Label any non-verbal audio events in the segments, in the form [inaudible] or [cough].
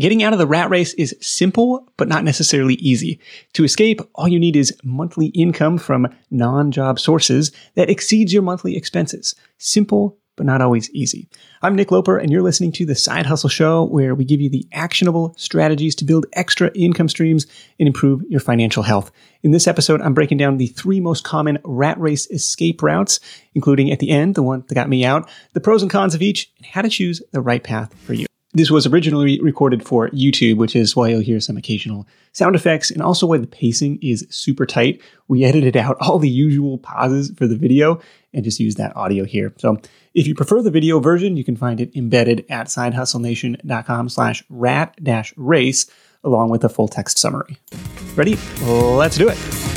Getting out of the rat race is simple, but not necessarily easy. To escape, all you need is monthly income from non-job sources that exceeds your monthly expenses. Simple, but not always easy. I'm Nick Loper, and you're listening to the Side Hustle Show, where we give you the actionable strategies to build extra income streams and improve your financial health. In this episode, I'm breaking down the three most common rat race escape routes, including at the end, the one that got me out, the pros and cons of each, and how to choose the right path for you. This was originally recorded for YouTube, which is why you'll hear some occasional sound effects and also why the pacing is super tight. We edited out all the usual pauses for the video and just use that audio here. So if you prefer the video version, you can find it embedded at sidehustlenation.com slash rat dash race along with a full text summary. Ready? Let's do it.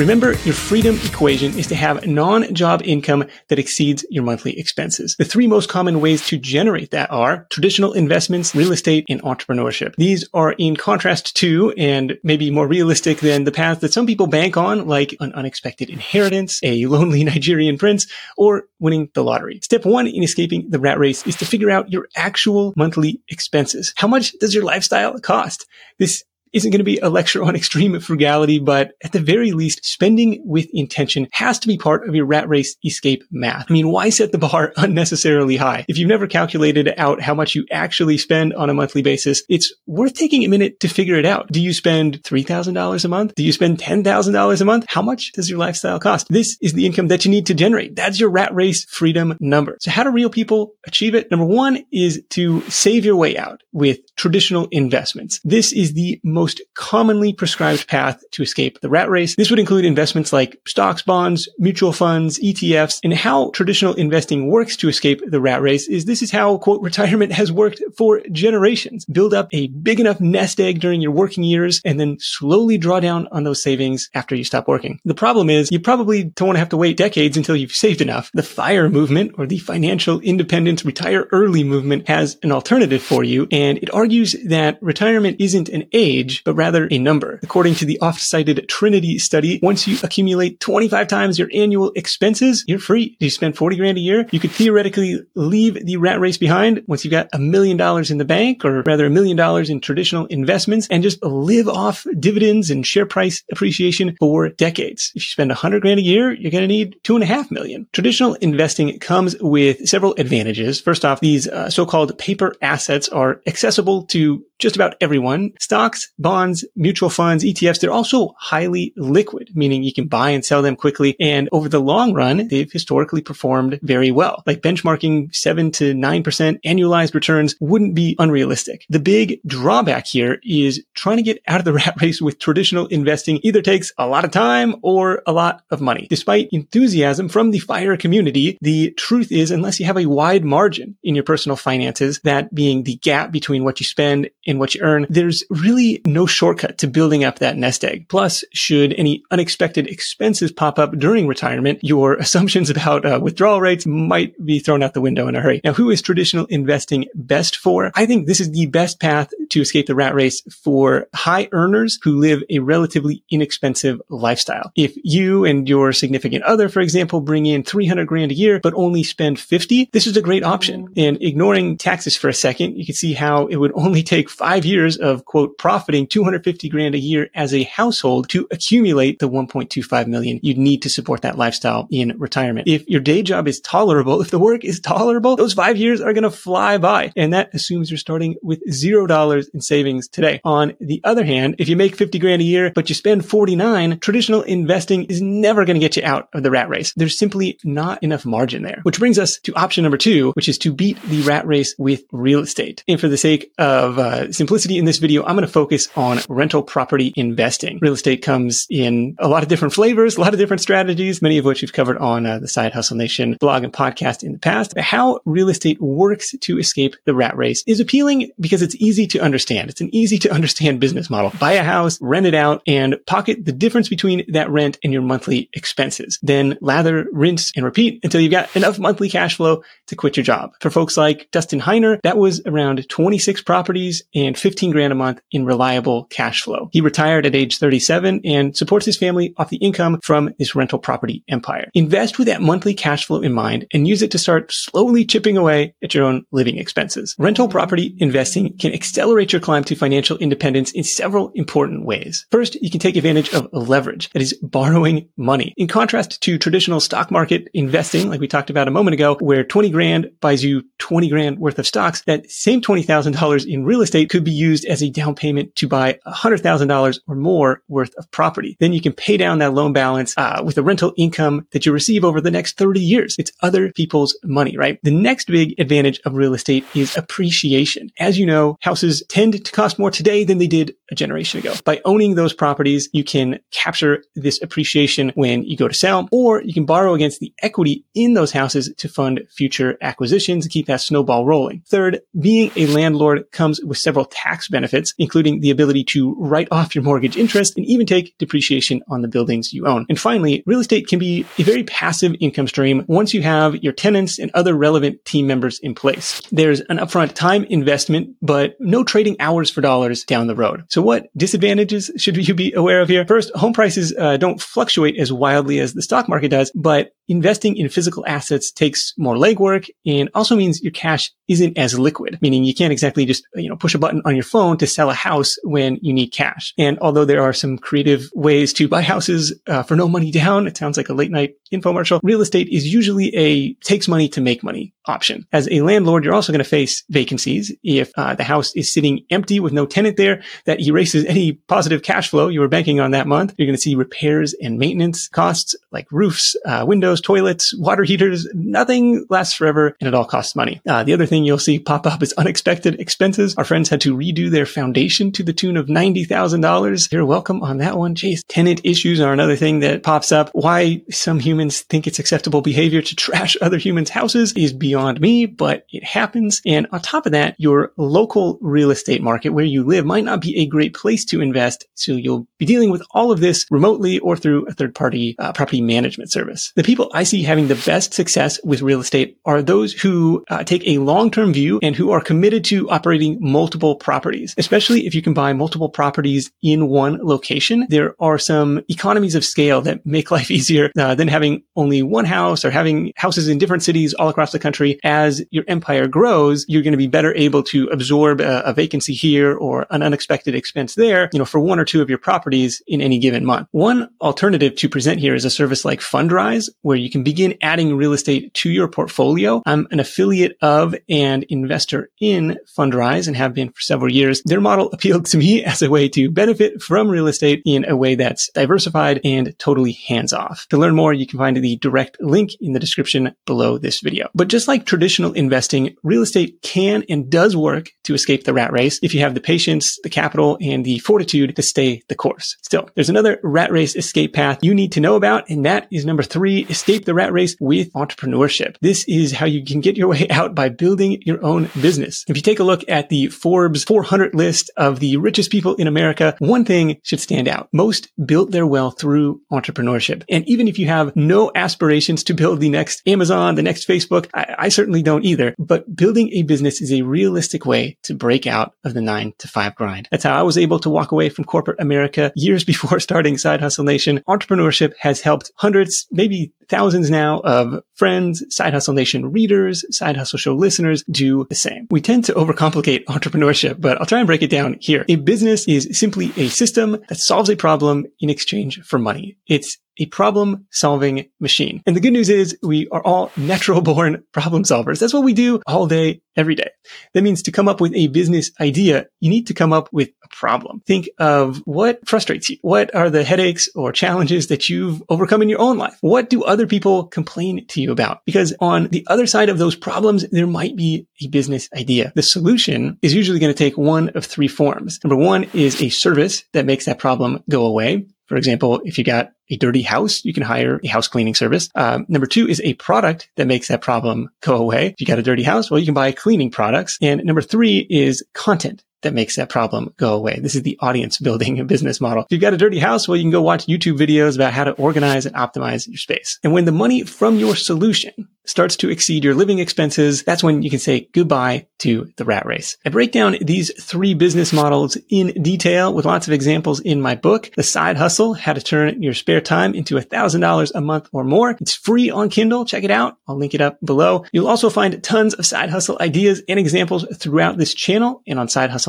Remember, your freedom equation is to have non-job income that exceeds your monthly expenses. The three most common ways to generate that are traditional investments, real estate, and entrepreneurship. These are in contrast to, and maybe more realistic than the paths that some people bank on, like an unexpected inheritance, a lonely [laughs] Nigerian prince, or winning the lottery. Step one in escaping the rat race is to figure out your actual monthly expenses. How much does your lifestyle cost? This isn't going to be a lecture on extreme frugality, but at the very least, spending with intention has to be part of your rat race escape math. I mean, why set the bar [laughs] unnecessarily high? If you've never calculated out how much you actually spend on a monthly basis, it's worth taking a minute to figure it out. Do you spend $3,000 a month? Do you spend $10,000 a month? How much does your lifestyle cost? This is the income that you need to generate. That's your rat race freedom number. So how do real people achieve it? Number one is to save your way out with traditional investments. This is the most most commonly prescribed path to escape the rat race. This would include investments like stocks, bonds, mutual funds, ETFs, and how traditional investing works to escape the rat race is this is how quote retirement has worked for generations. Build up a big enough nest egg during your working years and then slowly draw down on those savings after you stop working. The problem is you probably don't want to have to wait decades until you've saved enough. The FIRE movement or the financial independence retire early movement has an alternative for you and it argues that retirement isn't an age but rather a number. According to the oft-cited Trinity study, once you accumulate 25 times your annual expenses, you're free. You spend 40 grand a year. You could theoretically leave the rat race behind once you've got a million dollars in the bank or rather a million dollars in traditional investments and just live off dividends and share price appreciation for decades. If you spend 100 grand a year, you're going to need two and a half million. Traditional investing comes with several advantages. First off, these uh, so-called paper assets are accessible to just about everyone. Stocks, bonds, mutual funds, ETFs, they're also highly liquid, meaning you can buy and sell them quickly. And over the long run, they've historically performed very well. Like benchmarking seven to 9% annualized returns wouldn't be unrealistic. The big drawback here is trying to get out of the [laughs] rat race with traditional investing either takes a lot of time or a lot of money. Despite enthusiasm from the FIRE community, the truth is unless you have a wide margin in your personal finances, that being the gap between what you spend and what you earn, there's really no shortcut to building up that nest egg. Plus, should any unexpected expenses pop up during retirement, your [laughs] assumptions about uh, withdrawal rates might be thrown out the window in a hurry. Now, who is traditional investing best for? I think this is the best path to escape the rat race for high earners who live a relatively inexpensive lifestyle. If you and your significant other, for example, bring in 300 grand a year, but only spend 50, this is a great option. And ignoring taxes for a second, you can see how it would [laughs] only take five years of quote profiting 250 grand a year as a household to accumulate the 1.25 million you'd need to support that lifestyle in retirement. If your day job is tolerable, if the work is tolerable, those five years are going to fly by. And that assumes you're starting with zero dollars in savings today. On the other hand, if you make 50 grand a year, but you spend 49, traditional investing is never going to get you out of the rat race. There's simply not enough margin there, which brings us to option number two, which is to beat the rat race with real estate. And for the sake of uh, simplicity in this video, I'm going to focus on rental property investing. Real estate comes in a lot of different flavors, a lot of different strategies, many of which we've covered on uh, the Side Hustle Nation blog and podcast in the past. But how real estate works to escape the rat race is appealing because it's easy to understand. It's an easy to understand business model. Buy a house, rent it out, and pocket the difference between that rent and your monthly expenses. Then lather, rinse, and repeat until you've got enough monthly cash flow to quit your job. For folks like Dustin Heiner, that was around 26 properties and 15 grand a month in reliable cash flow. He retired at age 37 and supports his family off the income from this rental property empire. Invest with that monthly cash flow in mind and use it to start slowly chipping away at your own living expenses. Rental property investing can accelerate your climb to financial independence in several important ways. First, you can take advantage of leverage, that is borrowing money. In contrast to traditional stock market investing, like we talked about a moment ago, where 20 grand buys you 20 grand worth of stocks, that same $20,000 in real estate could be used as a down payment to buy $100,000 or more worth of property. Then you can pay down that loan balance uh, with the rental income that you receive over the next 30 years. It's other people's money, right? The next big advantage of real estate is appreciation. As you know, houses tend to cost more today than they did a generation ago. By owning those properties, you can capture this appreciation when you go to sell, or you can borrow against the equity in those houses to fund future acquisitions and keep that snowball rolling. Third, being a landlord comes with several tax benefits, including the ability to write [laughs] off your mortgage interest and even take depreciation on the buildings you own. And finally, real estate can be a very passive income stream once you have your tenants and other relevant team members in place. There's an upfront time investment, but no trading hours for dollars down the road. So what disadvantages should you be aware of here? First, home prices uh, don't fluctuate as wildly as the stock market does, but investing in physical assets takes more legwork and also means your cash isn't as liquid, meaning you can't exactly just, you know, push a button on your phone to sell a house when you need cash. And although there are some creative ways to buy houses uh, for no money down, it sounds like a late night infomercial. Real estate is usually a takes money to make money option. As a landlord, you're also going to face vacancies. If uh, the house is sitting empty with no tenant there, that erases any positive cash flow you were banking on that month. You're going to see repairs and maintenance costs like roofs, uh, windows, toilets, water heaters. Nothing lasts forever and it all costs money. Uh, the other thing you'll see pop up is unexpected expenses. Our friends had to redo their foundation to the tune of $90,000. You're welcome on that one, Chase. Tenant issues are another thing that pops up. Why some humans think it's acceptable behavior to trash other humans' houses is beyond me, but it happens. And on top of that, your local real estate market where you live might not be a great place to invest. So you'll be dealing with all of this remotely or through a third party uh, property management service. The people I see having the best success with real estate are those who uh, take a long-term view and who are committed to operating multiple properties, especially if you can buy multiple properties in one location. There are some economies of scale that make [laughs] life easier uh, than having only one house or having houses in different cities all across the country. As your empire grows, you're going to be better able to absorb a, a vacancy here or an unexpected expense there, you know, for one or two of your properties in any given month. One alternative to present here is a service like Fundrise, where you can begin adding real estate to your portfolio. I'm an affiliate of and investor in Fundrise and have been for several years. Their model [laughs] appealed to me as a way to benefit from real estate in a way that's diversified and totally hands off. To learn more, you can find the direct link in the description below this video. But just like traditional investing, real estate can and does work to escape the rat race if you have the patience, the capital, and the fortitude to stay the course. Still, there's another rat race escape path you need to know about, and that is number three, escape the rat race with entrepreneurship. This is how you can get your way [laughs] out by building your own business. If you take a look at the Forbes 400 list of the richest people in America, one thing should stand out. Most built their wealth through entrepreneurship. And even if you have no aspirations to build the next Amazon, the next Facebook, I, I certainly don't either. But building a business is a realistic way to break out of the nine to five grind. That's how I was able to walk away from corporate America [laughs] years before starting Side Hustle Nation. Entrepreneurship has helped hundreds, maybe thousands now of friends, Side Hustle Nation readers, Side Hustle Show listeners do the same. We tend to overcomplicate [laughs] entrepreneurship, but I'll try and break it down here. A business is simply a system that solves a problem in exchange for money. It's a problem solving machine. And the good news is we are all natural born [laughs] problem solvers. That's what we do all day, every day. That means to come up with a business idea, you need to come up with a problem. Think of what frustrates you. What are the headaches or challenges that you've overcome in your own life? What do other people complain to you about? Because on the other side of those problems, there might be a business idea. The solution is usually going to take one of three forms. Number one is a service that makes that problem go away. For example, if you got a dirty house, you can hire a house cleaning service. Um, number two is a product that makes that problem go away. If you got a dirty house, well, you can buy cleaning products. And number three is content that makes that problem go away. This is the audience building business model. If you've got a dirty house, well, you can go watch YouTube videos about how to organize and optimize your space. And when the money from your solution starts to exceed your living expenses, that's when you can say goodbye to the rat race. I break down these three business models in detail with lots of examples in my book, The Side Hustle, How to Turn Your Spare Time into $1,000 a month or more. It's free on Kindle. Check it out. I'll link it up below. You'll also find tons of side hustle ideas and examples throughout this channel and on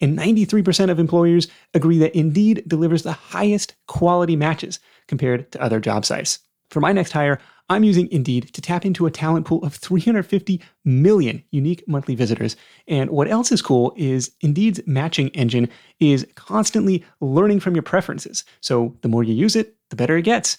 And 93% of employers agree that Indeed delivers the highest quality matches compared to other job sites. For my next hire, I'm using Indeed to tap into a talent pool of 350 million unique monthly visitors. And what else is cool is Indeed's matching engine is constantly learning from your preferences. So the more you use it, the better it gets.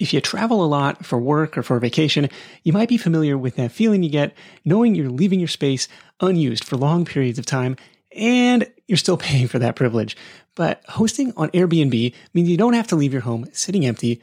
If you travel a lot for work or for vacation, you might be familiar with that feeling you get knowing you're leaving your space unused for long periods of time and you're still [laughs] paying for that privilege. But hosting on Airbnb means you don't have to leave your home sitting empty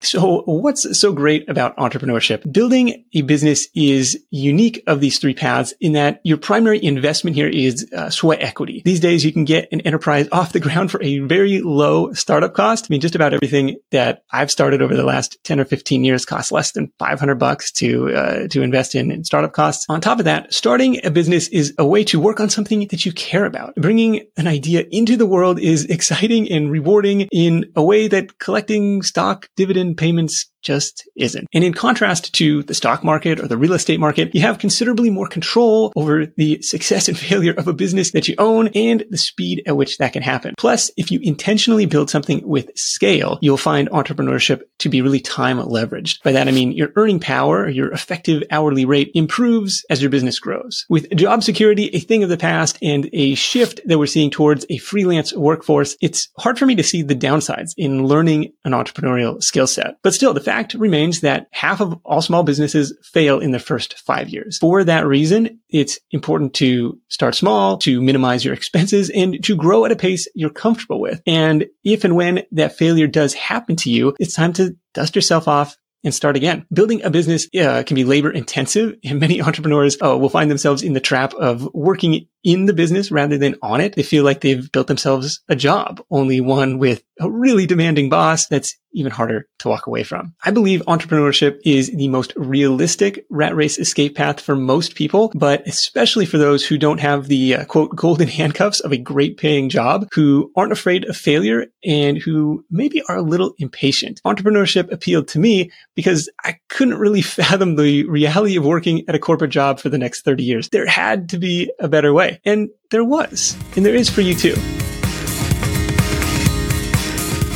So what's so great about entrepreneurship? Building a business is unique of these three paths in that your primary investment here is uh, sweat equity. These days you can get an enterprise [laughs] off the ground for a very low startup cost. I mean, just about everything that I've started over the last 10 or 15 years costs less than 500 bucks to, uh, to invest in, in startup costs. On top of that, starting a business is a way to work on something that you care about. Bringing an idea into the world is [laughs] exciting and rewarding in a way that collecting stock payments just isn't. And in contrast to the stock market or the real estate market, you have considerably more control over the success and [laughs] failure of a business that you own and the speed at which that can happen. Plus, if you intentionally build something with scale, you'll find entrepreneurship to be really time leveraged. By that, I mean your earning power, your effective hourly rate improves as your business grows. With job security a thing of the past and a shift that we're seeing towards a freelance workforce, it's hard for me to see the downsides in learning an entrepreneurial skill set. But still, the fact remains that half of all small businesses fail in the first five years. For that reason, it's important to start small, to minimize your expenses, and to grow at a pace you're comfortable with. And if and when that failure does happen to you, it's time to dust yourself off and start again. Building a business uh, can be labor intensive and many [laughs] entrepreneurs uh, will find themselves in the trap of working in the business rather than on it. They feel like they've built themselves a job, only one with a really demanding boss that's even harder to walk away from. I believe entrepreneurship is the most realistic rat race escape path for most people, but especially for those who don't have the uh, quote golden [laughs] handcuffs of a great paying job, who aren't afraid of failure and who maybe are a little impatient. Entrepreneurship appealed to me because I couldn't really [laughs] fathom the reality of working at a corporate job for the next 30 years. There had to be a better way. And there was, and there is for you too.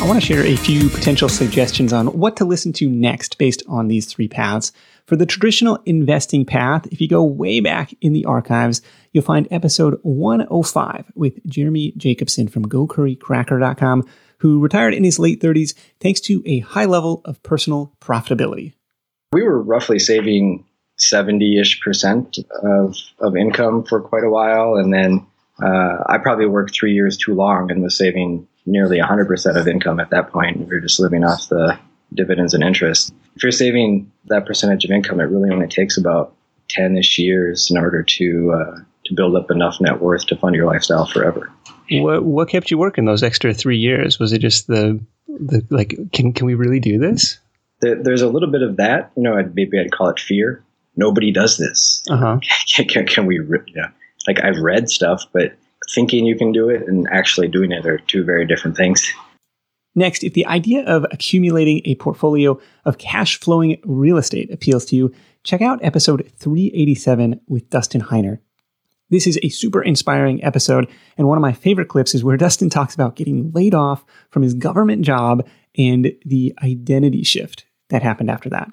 I want to share a few potential suggestions on what to listen to next based on these three paths. For the traditional investing path, if you go way back in the archives, you'll find episode 105 with Jeremy Jacobson from GoCurryCracker.com, who retired in his late 30s thanks to a high level of personal profitability. We were roughly saving 70 ish percent of, of income for quite a while. And then uh, I probably worked three years too long and was saving nearly 100% of income at that point. We were just living off the dividends and interest. If you're saving that percentage of income, it really only takes about 10 ish years in order to, uh, to build up enough net worth to fund your lifestyle forever. What, what kept you working those extra three years? Was it just the, the like, can, can we really do this? There's a little bit of that, you know, maybe I'd call it fear. Nobody does this. Uh-huh. [laughs] Can, can, can we, yeah. like I've read stuff, but thinking you can do it and actually doing it are two very different things. Next, if the idea of accumulating a portfolio of cash flowing real estate appeals to you, check out episode 387 with Dustin Heiner. This is a super inspiring episode, and one of my favorite clips is where Dustin talks about getting laid off from his government job and the identity shift that happened after that.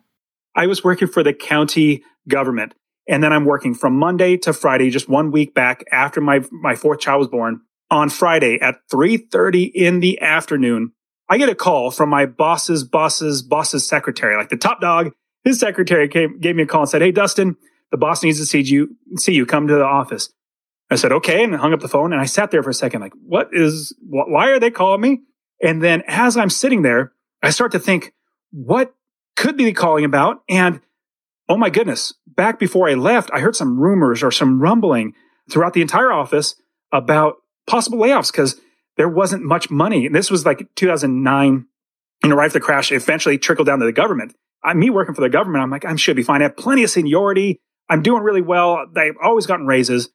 I was working for the county government, and then I'm working from Monday to Friday, just one week back after my, my fourth child was born. On Friday at 3.30 in the afternoon, I get a call from my boss's boss's boss's secretary, like the top dog. His secretary came, gave me a call and said, Hey, Dustin, the boss needs to see you, see you come to the office. I said, okay. And I hung up the phone and I sat there for a second, like, what is, wh- why are they calling me? And then as I'm sitting there, I start to think, what could be calling about? And oh my goodness, back before I left, I heard some rumors or some rumbling throughout the entire office about possible layoffs because there wasn't much money. And this was like 2009. And right after the crash, eventually trickled down to the government. I, me working for the government, I'm like, I should be fine. I have plenty of seniority. I'm doing really well. They've always gotten raises.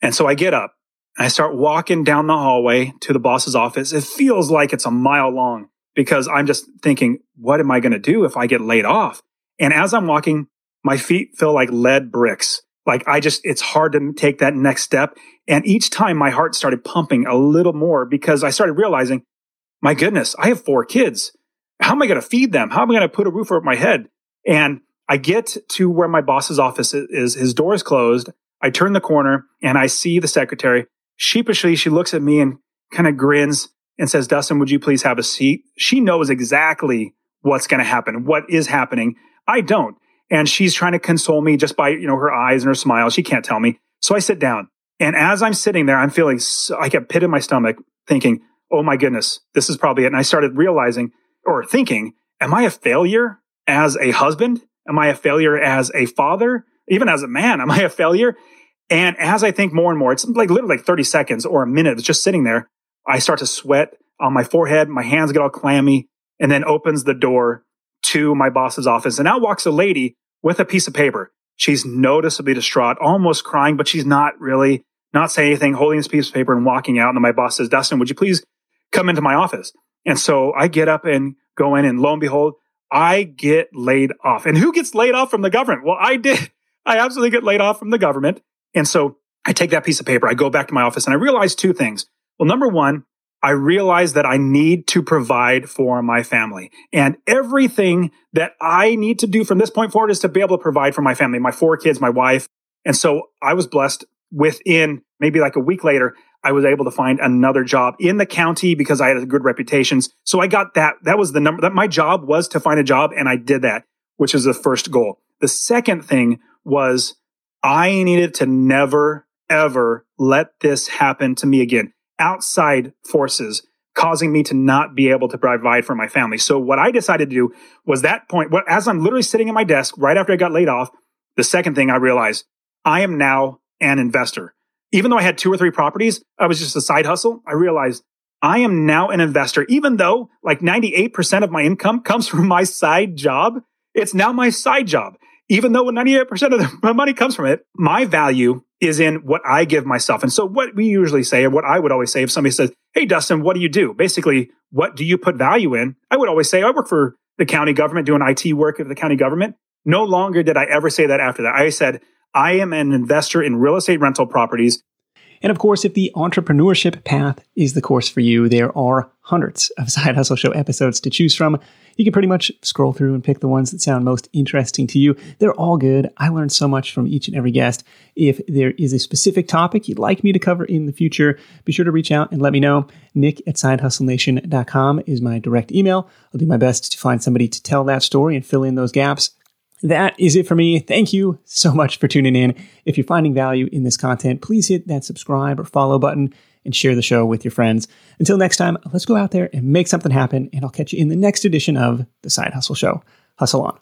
And so I get up and I start walking down the hallway to the boss's office. It feels like it's a mile long because I'm just thinking, what am I going to do if I get laid off? And as I'm walking, my feet feel like lead bricks. Like I just, it's hard to take that next step. And each time my heart started pumping a little more because I started realizing, my goodness, I have four kids. How am I going to feed them? How am I going to put a roof over my head? And I get to where my boss's office is. His door is closed. I turn the corner and I see the secretary. Sheepishly, she looks at me and kind of grins and says, Dustin, would you please have a seat? She knows exactly what's going to happen, what is happening. I don't. And she's trying to console me just by, you know, her eyes and her smile. She can't tell me. So I sit down. And as I'm sitting there, I'm feeling so, like a pit in my stomach thinking, oh my goodness, this is probably it. And I started realizing or thinking, am I a failure as a husband? Am I a failure as a father? Even as a man, am I a failure? And as I think more and more, it's like literally like 30 seconds or a minute, it's just sitting there. I start to sweat on my forehead. My hands get all clammy and then opens the door to my boss's office. And out walks a lady with a piece of paper. She's noticeably distraught, almost crying, but she's not really, not saying anything, holding this piece of paper and walking out. And then my boss says, Dustin, would you please come into my office? And so I get up and go in and lo and behold, I get laid off. And who gets laid off from the government? Well, I did. [laughs] I absolutely get laid off from the government. And so I take that piece of paper, I go back to my office and I realize two things. Well, number one, I realize that I need to provide for my family. And everything that I need to do from this point forward is to be able to provide for my family, my four kids, my wife. And so I was blessed within maybe like a week later, I was able to find another job in the county because I had a good reputation. So I got that. That was the number that my job was to find a job. And I did that, which is the first goal. The second thing was I needed to never, ever let this happen to me again outside forces causing me to not be able to provide for my family. So what I decided to do was that point, as I'm literally sitting at my desk right after I got laid off, the second thing I realized, I am now an investor. Even though I had two or three properties, I was just a side hustle. I realized I am now an investor, even though like 98% of my income comes [laughs] from my side job. It's now my side job. Even though 98% of the [laughs] money comes from it, my value is in what I give myself. And so what we usually say, and what I would always say if somebody says, Hey, Dustin, what do you do? Basically, what do you put value in? I would always say, I work for the county government, doing IT work of the county government. No longer did I ever say that after that. I said, I am an investor in real estate rental properties. And of course, if the entrepreneurship path is the course for you, there are hundreds of Side Hustle Show episodes to choose from. You can pretty much scroll through and pick the ones that sound most interesting to you. They're all good. I learned so much from each and every guest. If there is a specific topic you'd like me to cover in the future, be sure to reach out and let me know. Nick at sidehustlenation.com is my direct email. I'll do my best to find somebody to tell that story and fill in those gaps. that is it for me. Thank you so much for tuning in. If you're finding value in this content, please hit that subscribe or follow button and share the show with your friends. Until next time, let's go out there and make something happen, and I'll catch you in the next edition of The Side Hustle Show. Hustle on.